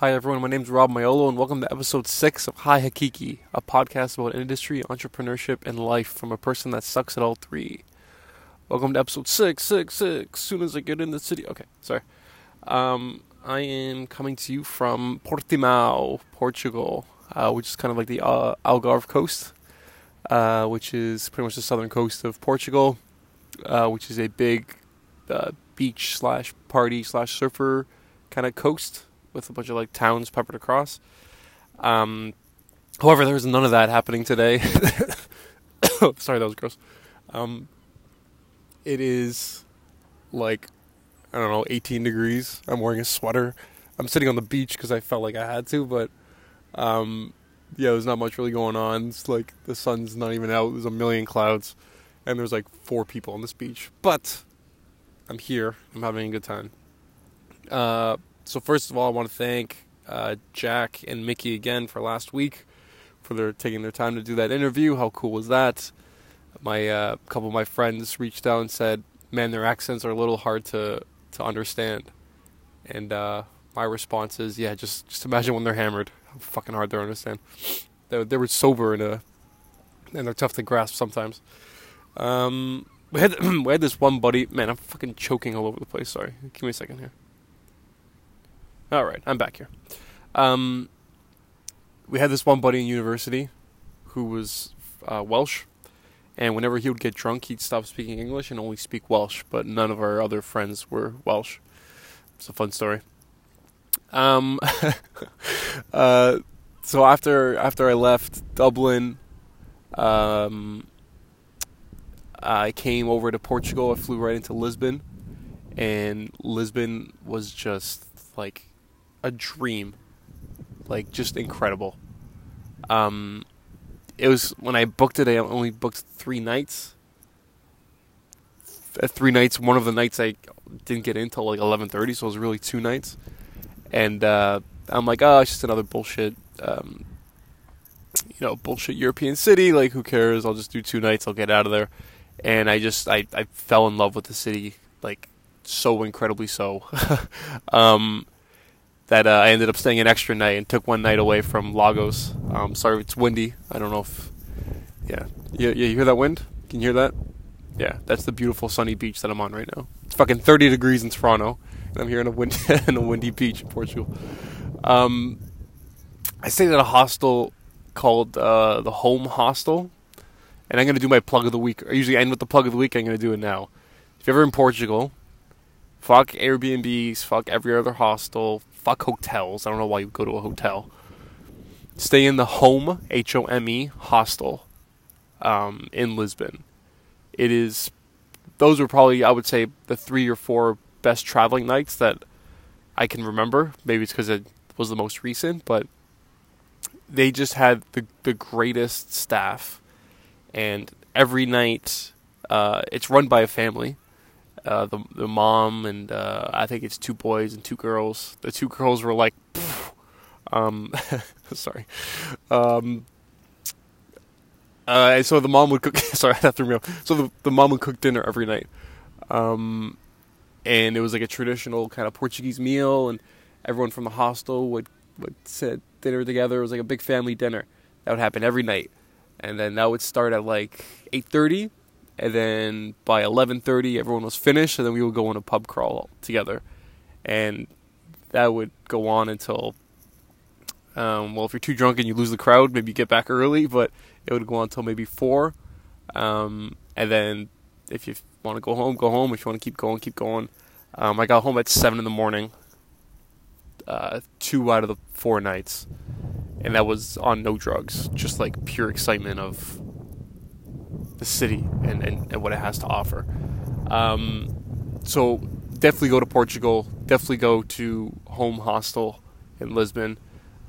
Hi everyone, my name is Rob Maiolo and welcome to episode 6 of Hi Hakiki, a podcast about industry, entrepreneurship, and life from a person that sucks at all three. Welcome to episode 6, 6, 6, soon as I get in the city. Okay, sorry. Um, I am coming to you from Portimao, Portugal, uh, which is kind of like the uh, Algarve coast, uh, which is pretty much the southern coast of Portugal, uh, which is a big uh, beach slash party slash surfer kind of coast with a bunch of like towns peppered across. Um, however, there was none of that happening today. Sorry, that was gross. Um, it is like I don't know, 18 degrees. I'm wearing a sweater. I'm sitting on the beach because I felt like I had to, but um, yeah, there's not much really going on. It's like the sun's not even out. There's a million clouds, and there's like four people on this beach. But I'm here. I'm having a good time. Uh, so first of all, I want to thank uh, Jack and Mickey again for last week for their taking their time to do that interview. How cool was that? My uh, couple of my friends reached out and said, "Man, their accents are a little hard to to understand." And uh, my response is, "Yeah, just just imagine when they're hammered, how fucking hard they're understand. They they were sober and uh and they're tough to grasp sometimes." Um, we had we had this one buddy. Man, I'm fucking choking all over the place. Sorry, give me a second here. All right, I'm back here. Um, we had this one buddy in university who was uh, Welsh, and whenever he would get drunk, he'd stop speaking English and only speak Welsh. But none of our other friends were Welsh. It's a fun story. Um, uh, so after after I left Dublin, um, I came over to Portugal. I flew right into Lisbon, and Lisbon was just like a dream, like just incredible. Um, it was when I booked it. I only booked three nights. Th- Three nights. One of the nights I didn't get in till like eleven thirty, so it was really two nights. And uh, I'm like, oh, it's just another bullshit, um, you know, bullshit European city. Like, who cares? I'll just do two nights. I'll get out of there. And I just, I, I fell in love with the city, like so incredibly so. um, that uh, I ended up staying an extra night and took one night away from Lagos. Um, sorry, it's windy. I don't know if, yeah, yeah, yeah. You hear that wind? Can you hear that? Yeah, that's the beautiful sunny beach that I'm on right now. It's fucking 30 degrees in Toronto, and I'm here in a windy, in a windy beach in Portugal. Um, I stayed at a hostel called uh, the Home Hostel, and I'm gonna do my plug of the week. I usually end with the plug of the week. I'm gonna do it now. If you're ever in Portugal, fuck Airbnbs, fuck every other hostel, fuck hotels. I don't know why you go to a hotel. Stay in the Home H O M E hostel um, in Lisbon. It is those were probably I would say the three or four best traveling nights that I can remember. Maybe it's because it was the most recent, but they just had the the greatest staff, and every night uh, it's run by a family. Uh, the the mom and uh, I think it's two boys and two girls. The two girls were like, um, sorry, um, uh, and so the mom would cook. sorry, I have to remember. So the the mom would cook dinner every night, um, and it was like a traditional kind of Portuguese meal, and everyone from the hostel would would sit dinner together. It was like a big family dinner that would happen every night, and then that would start at like eight thirty, and then by eleven thirty everyone was finished, and then we would go on a pub crawl together, and that would go on until. Um, well, if you're too drunk and you lose the crowd, maybe you get back early, but it would go on until maybe four, um, and then if you want to go home, go home. If you want to keep going, keep going. Um, I got home at seven in the morning. Uh, two out of the four nights, and that was on no drugs, just like pure excitement of the city and, and, and what it has to offer. Um, so definitely go to Portugal. Definitely go to Home Hostel in Lisbon.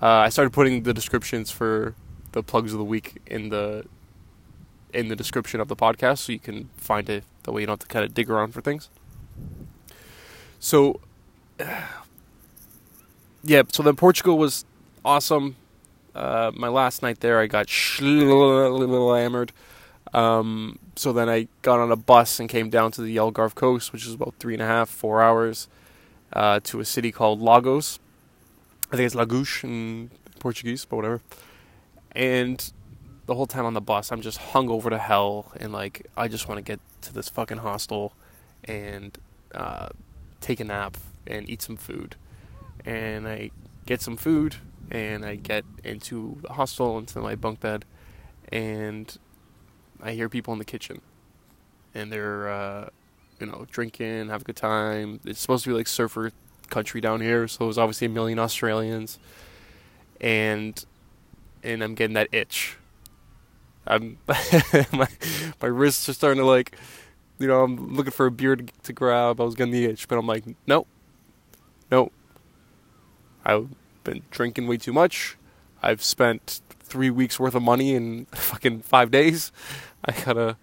Uh, I started putting the descriptions for the plugs of the week in the in the description of the podcast, so you can find it. That way, you don't have to kind of dig around for things. So, yeah. So then Portugal was awesome. Uh, my last night there, I got sh little hammered. Um, so then I got on a bus and came down to the Algarve coast, which is about three and a half, four hours, uh, to a city called Lagos. I think it's Lagouche in Portuguese, but whatever. And the whole time on the bus, I'm just hung over to hell, and like I just want to get to this fucking hostel and uh, take a nap and eat some food. And I get some food, and I get into the hostel, into my bunk bed, and I hear people in the kitchen, and they're uh, you know drinking, have a good time. It's supposed to be like surfer country down here, so there's obviously a million Australians, and and I'm getting that itch. I'm my my wrists are starting to like, you know, I'm looking for a beer to, to grab. I was getting the itch, but I'm like, nope, nope. I've been drinking way too much. I've spent three weeks worth of money in fucking five days. I gotta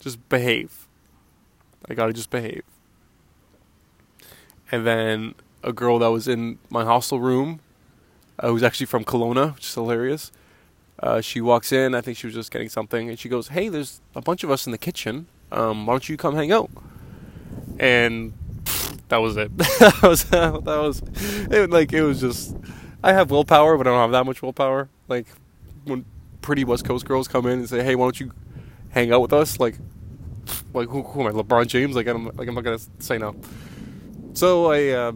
just behave. I gotta just behave. And then a girl that was in my hostel room, uh, who's actually from Kelowna, which is hilarious. Uh, she walks in. I think she was just getting something, and she goes, "Hey, there's a bunch of us in the kitchen. Um, why don't you come hang out?" And pff, that was it. that was that was it, like it was just. I have willpower, but I don't have that much willpower. Like when pretty West Coast girls come in and say, "Hey, why don't you hang out with us?" Like, like who, who am I, LeBron James? Like I'm like I'm not gonna say no. So I uh,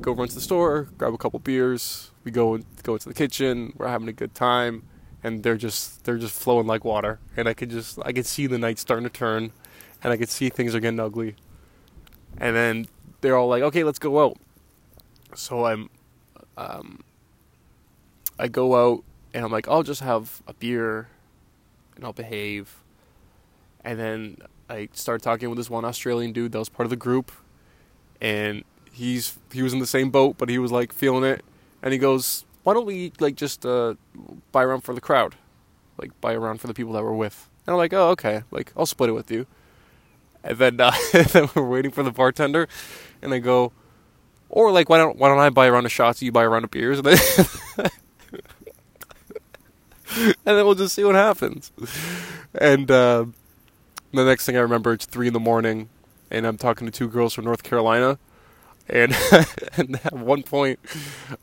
go run to the store, grab a couple beers. We go go into the kitchen. We're having a good time, and they're just they're just flowing like water. And I could just I could see the night starting to turn, and I could see things are getting ugly. And then they're all like, "Okay, let's go out." So I'm, um, I go out and I'm like, I'll just have a beer, and I'll behave. And then I started talking with this one Australian dude that was part of the group, and he's he was in the same boat, but he was like feeling it, and he goes, "Why don't we like just uh, buy around for the crowd, like buy around for the people that we're with?" And I'm like, "Oh, okay, like I'll split it with you." And then uh, then we're waiting for the bartender, and I go, "Or like why don't why don't I buy around of shots, you buy around of beers?" And then, and then we'll just see what happens. And uh, the next thing I remember, it's three in the morning, and I'm talking to two girls from North Carolina, and, and at one point,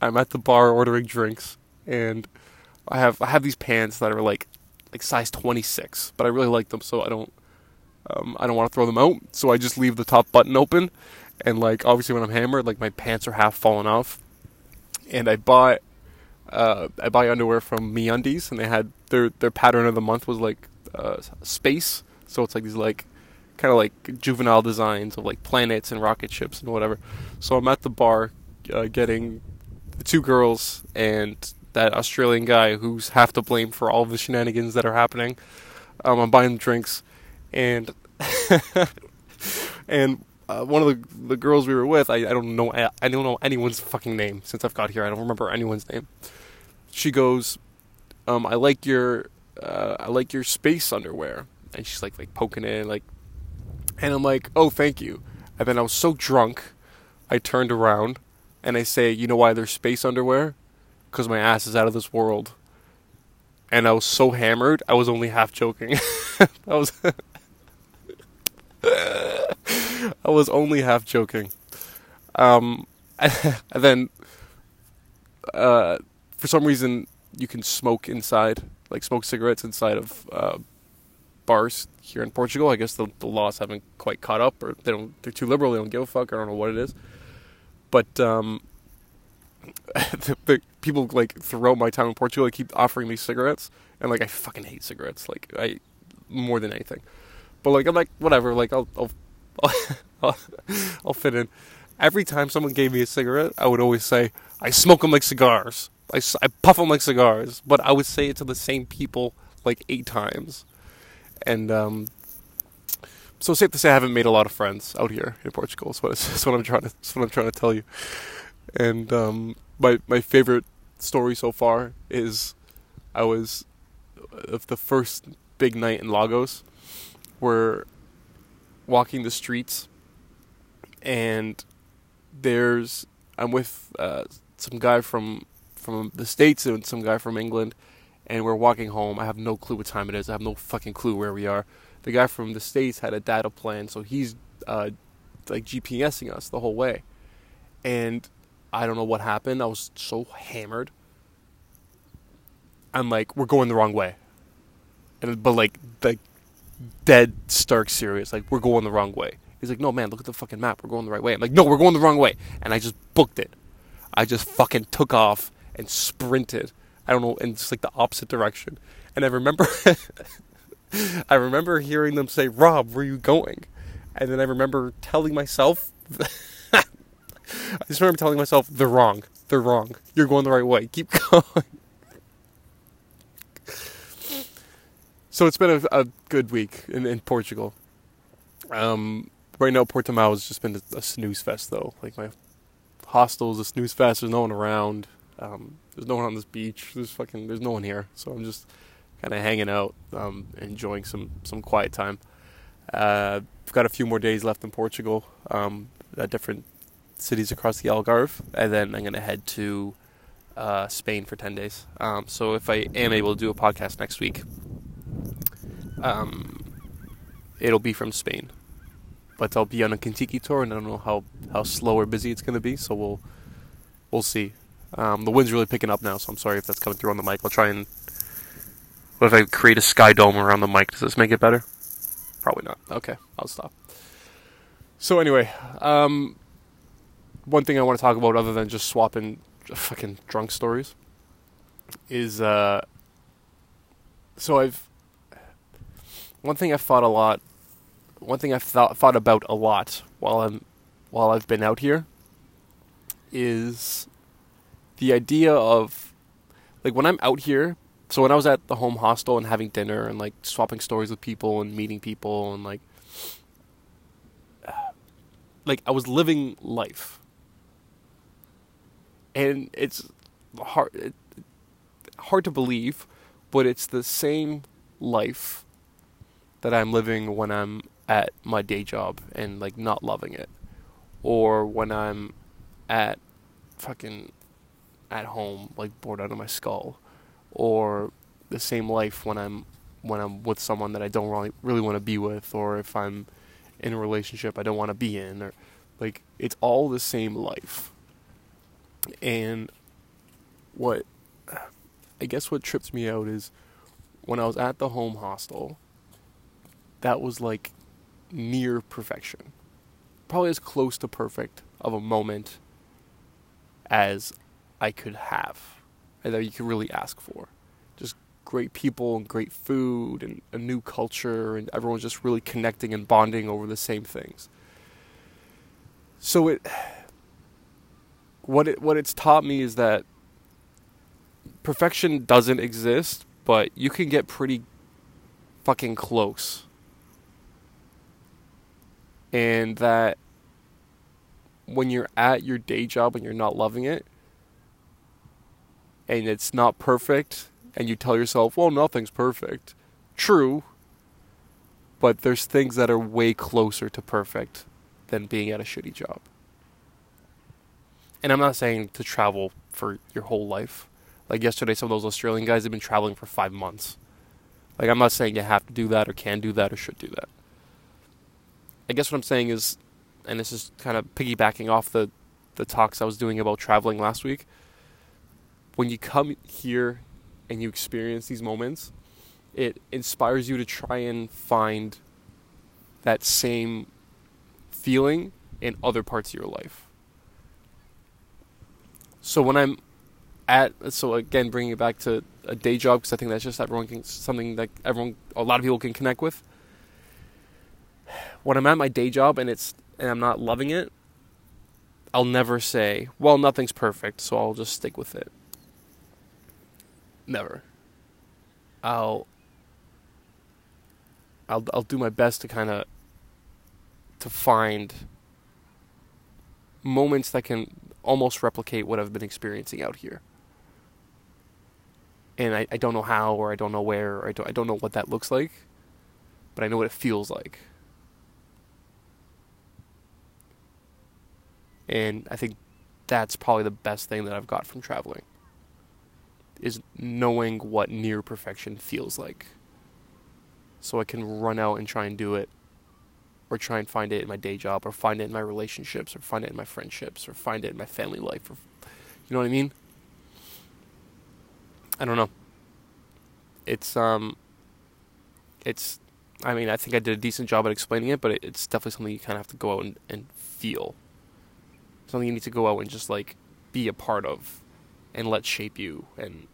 I'm at the bar ordering drinks, and I have I have these pants that are like like size 26, but I really like them, so I don't um, I don't want to throw them out, so I just leave the top button open, and like obviously when I'm hammered, like my pants are half falling off, and I bought uh, I buy underwear from MeUndies, and they had their their pattern of the month was like uh, space, so it's like these like kind of like juvenile designs of like planets and rocket ships and whatever. So I'm at the bar uh, getting the two girls and that Australian guy who's half to blame for all the shenanigans that are happening. Um, I'm buying drinks, and and uh, one of the the girls we were with, I, I don't know I don't know anyone's fucking name since I've got here. I don't remember anyone's name. She goes, um, I like your uh, I like your space underwear, and she's like like poking it like and I'm like, oh, thank you. And then I was so drunk, I turned around and I say, you know why there's space underwear? Because my ass is out of this world. And I was so hammered, I was only half joking. I was. I was only half joking. Um, and then, uh, for some reason, you can smoke inside, like smoke cigarettes inside of uh, bars here in Portugal. I guess the, the laws haven't quite caught up, or they don't. They're too liberal. They don't give a fuck. I don't know what it is. But um, the, the people like throughout my time in Portugal, they keep offering me cigarettes, and like I fucking hate cigarettes. Like I more than anything. But like I'm like whatever. Like I'll I'll I'll, fit in. Every time someone gave me a cigarette, I would always say, "I smoke them like cigars. I, I puff them like cigars." But I would say it to the same people like eight times and um, so safe to say I haven't made a lot of friends out here in Portugal. That's what, that's what I'm trying to what I'm trying to tell you. And um, my my favorite story so far is I was of the first big night in Lagos. We're walking the streets, and there's I'm with uh, some guy from from the states and some guy from England, and we're walking home. I have no clue what time it is. I have no fucking clue where we are. The guy from the states had a data plan, so he's uh, like GPSing us the whole way. And I don't know what happened. I was so hammered. I'm like, we're going the wrong way. And but like like dead stark serious, like we're going the wrong way. He's like, no man, look at the fucking map. We're going the right way. I'm like, no, we're going the wrong way. And I just booked it. I just fucking took off and sprinted. I don't know, in just like the opposite direction. And I remember, I remember hearing them say, "Rob, where are you going?" And then I remember telling myself, I just remember telling myself, "They're wrong. They're wrong. You're going the right way. Keep going." So it's been a, a good week in, in Portugal. Um, right now, Portimao has just been a, a snooze fest, though. Like my hostel is a snooze fest. There's no one around. Um, there's no one on this beach. There's fucking. There's no one here. So I'm just kind of hanging out, um, enjoying some some quiet time. Uh, I've got a few more days left in Portugal, um, at different cities across the Algarve, and then I'm gonna head to uh, Spain for ten days. Um, so if I am able to do a podcast next week, um, it'll be from Spain. But I'll be on a Contiki tour, and I don't know how, how slow or busy it's going to be. So we'll we'll see. Um, the wind's really picking up now, so I'm sorry if that's coming through on the mic. I'll try and. What if I create a sky dome around the mic? Does this make it better? Probably not. Okay, I'll stop. So anyway, um, one thing I want to talk about, other than just swapping fucking drunk stories, is uh, so I've one thing I've thought a lot, one thing I've thought thought about a lot while I'm while I've been out here is the idea of like when I'm out here. So when I was at the home hostel and having dinner and like swapping stories with people and meeting people and like like I was living life. And it's hard it, hard to believe, but it's the same life that I'm living when I'm at my day job and like not loving it or when I'm at fucking at home like bored out of my skull or the same life when I'm when I'm with someone that I don't really really want to be with or if I'm in a relationship I don't want to be in or like it's all the same life. And what I guess what trips me out is when I was at the home hostel that was like near perfection. Probably as close to perfect of a moment as I could have and that you could really ask for. Just great people and great food and a new culture and everyone's just really connecting and bonding over the same things. So it what it what it's taught me is that perfection doesn't exist, but you can get pretty fucking close and that when you're at your day job and you're not loving it and it's not perfect and you tell yourself, well, nothing's perfect. True, but there's things that are way closer to perfect than being at a shitty job. And I'm not saying to travel for your whole life. Like yesterday, some of those Australian guys have been traveling for five months. Like, I'm not saying you have to do that or can do that or should do that. I guess what I'm saying is, and this is kind of piggybacking off the, the talks I was doing about traveling last week. When you come here and you experience these moments, it inspires you to try and find that same feeling in other parts of your life. So when I'm at, so again, bringing it back to a day job because I think that's just everyone can something that everyone, a lot of people can connect with when I'm at my day job and it's and I'm not loving it, I'll never say, "Well, nothing's perfect, so I'll just stick with it." Never. I'll I'll I'll do my best to kind of to find moments that can almost replicate what I've been experiencing out here. And I, I don't know how or I don't know where or I don't I don't know what that looks like, but I know what it feels like. And I think that's probably the best thing that I've got from traveling is knowing what near perfection feels like. So I can run out and try and do it or try and find it in my day job or find it in my relationships or find it in my friendships or find it in my family life or you know what I mean? I don't know. It's um it's I mean, I think I did a decent job at explaining it, but it, it's definitely something you kind of have to go out and, and feel. Something you need to go out and just like be a part of and let shape you and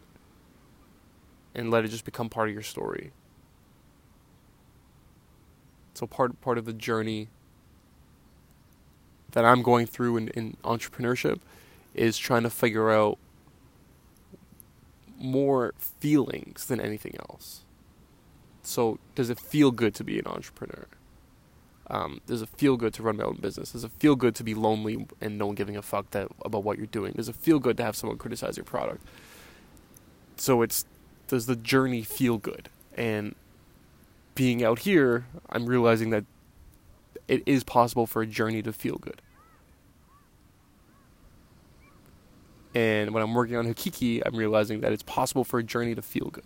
and let it just become part of your story. So part part of the journey that I'm going through in, in entrepreneurship is trying to figure out more feelings than anything else. So, does it feel good to be an entrepreneur? Um, does it feel good to run my own business? Does it feel good to be lonely and no one giving a fuck that about what you're doing? Does it feel good to have someone criticize your product? So it's does the journey feel good? And being out here, I'm realizing that it is possible for a journey to feel good. And when I'm working on Hakiki, I'm realizing that it's possible for a journey to feel good.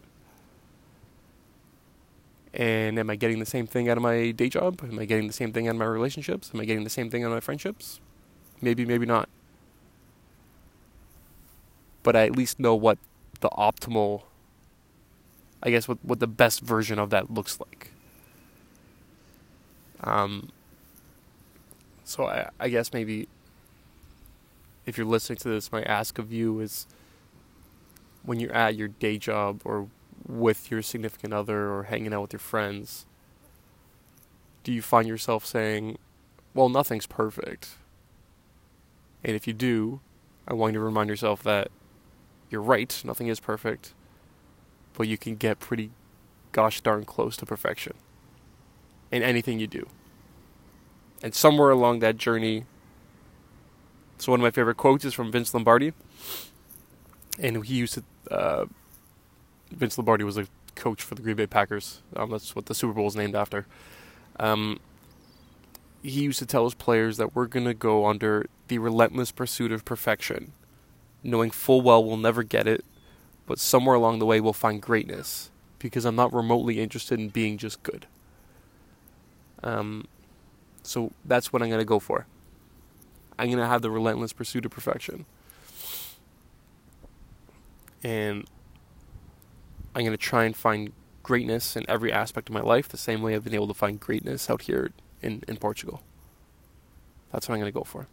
And am I getting the same thing out of my day job? Am I getting the same thing out of my relationships? Am I getting the same thing out of my friendships? Maybe, maybe not. But I at least know what the optimal, I guess, what, what the best version of that looks like. Um, so I, I guess maybe if you're listening to this, my ask of you is when you're at your day job or with your significant other or hanging out with your friends, do you find yourself saying, well, nothing's perfect? And if you do, I want you to remind yourself that you're right, nothing is perfect, but you can get pretty gosh darn close to perfection in anything you do. And somewhere along that journey, so one of my favorite quotes is from Vince Lombardi, and he used to. Uh, Vince Lombardi was a coach for the Green Bay Packers. Um, that's what the Super Bowl is named after. Um, he used to tell his players that we're going to go under the relentless pursuit of perfection, knowing full well we'll never get it, but somewhere along the way we'll find greatness because I'm not remotely interested in being just good. Um, so that's what I'm going to go for. I'm going to have the relentless pursuit of perfection. And I'm going to try and find greatness in every aspect of my life the same way I've been able to find greatness out here in, in Portugal. That's what I'm going to go for.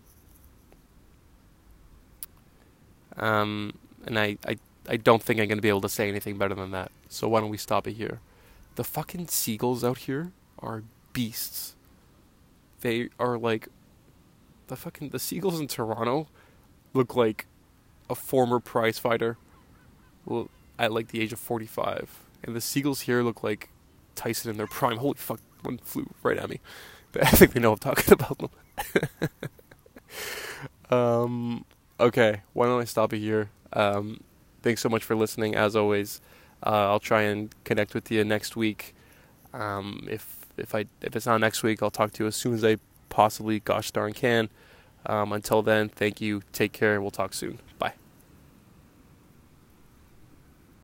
Um, and I, I, I don't think I'm going to be able to say anything better than that. So why don't we stop it here? The fucking seagulls out here are beasts. They are like the fucking the seagulls in Toronto look like a former prize fighter well, at like the age of 45 and the seagulls here look like Tyson in their prime holy fuck one flew right at me But I think they know I'm talking about them um okay why don't I stop it here um thanks so much for listening as always uh, I'll try and connect with you next week um if if I if it's not next week I'll talk to you as soon as I possibly gosh darn can um, until then, thank you. Take care. We'll talk soon. Bye.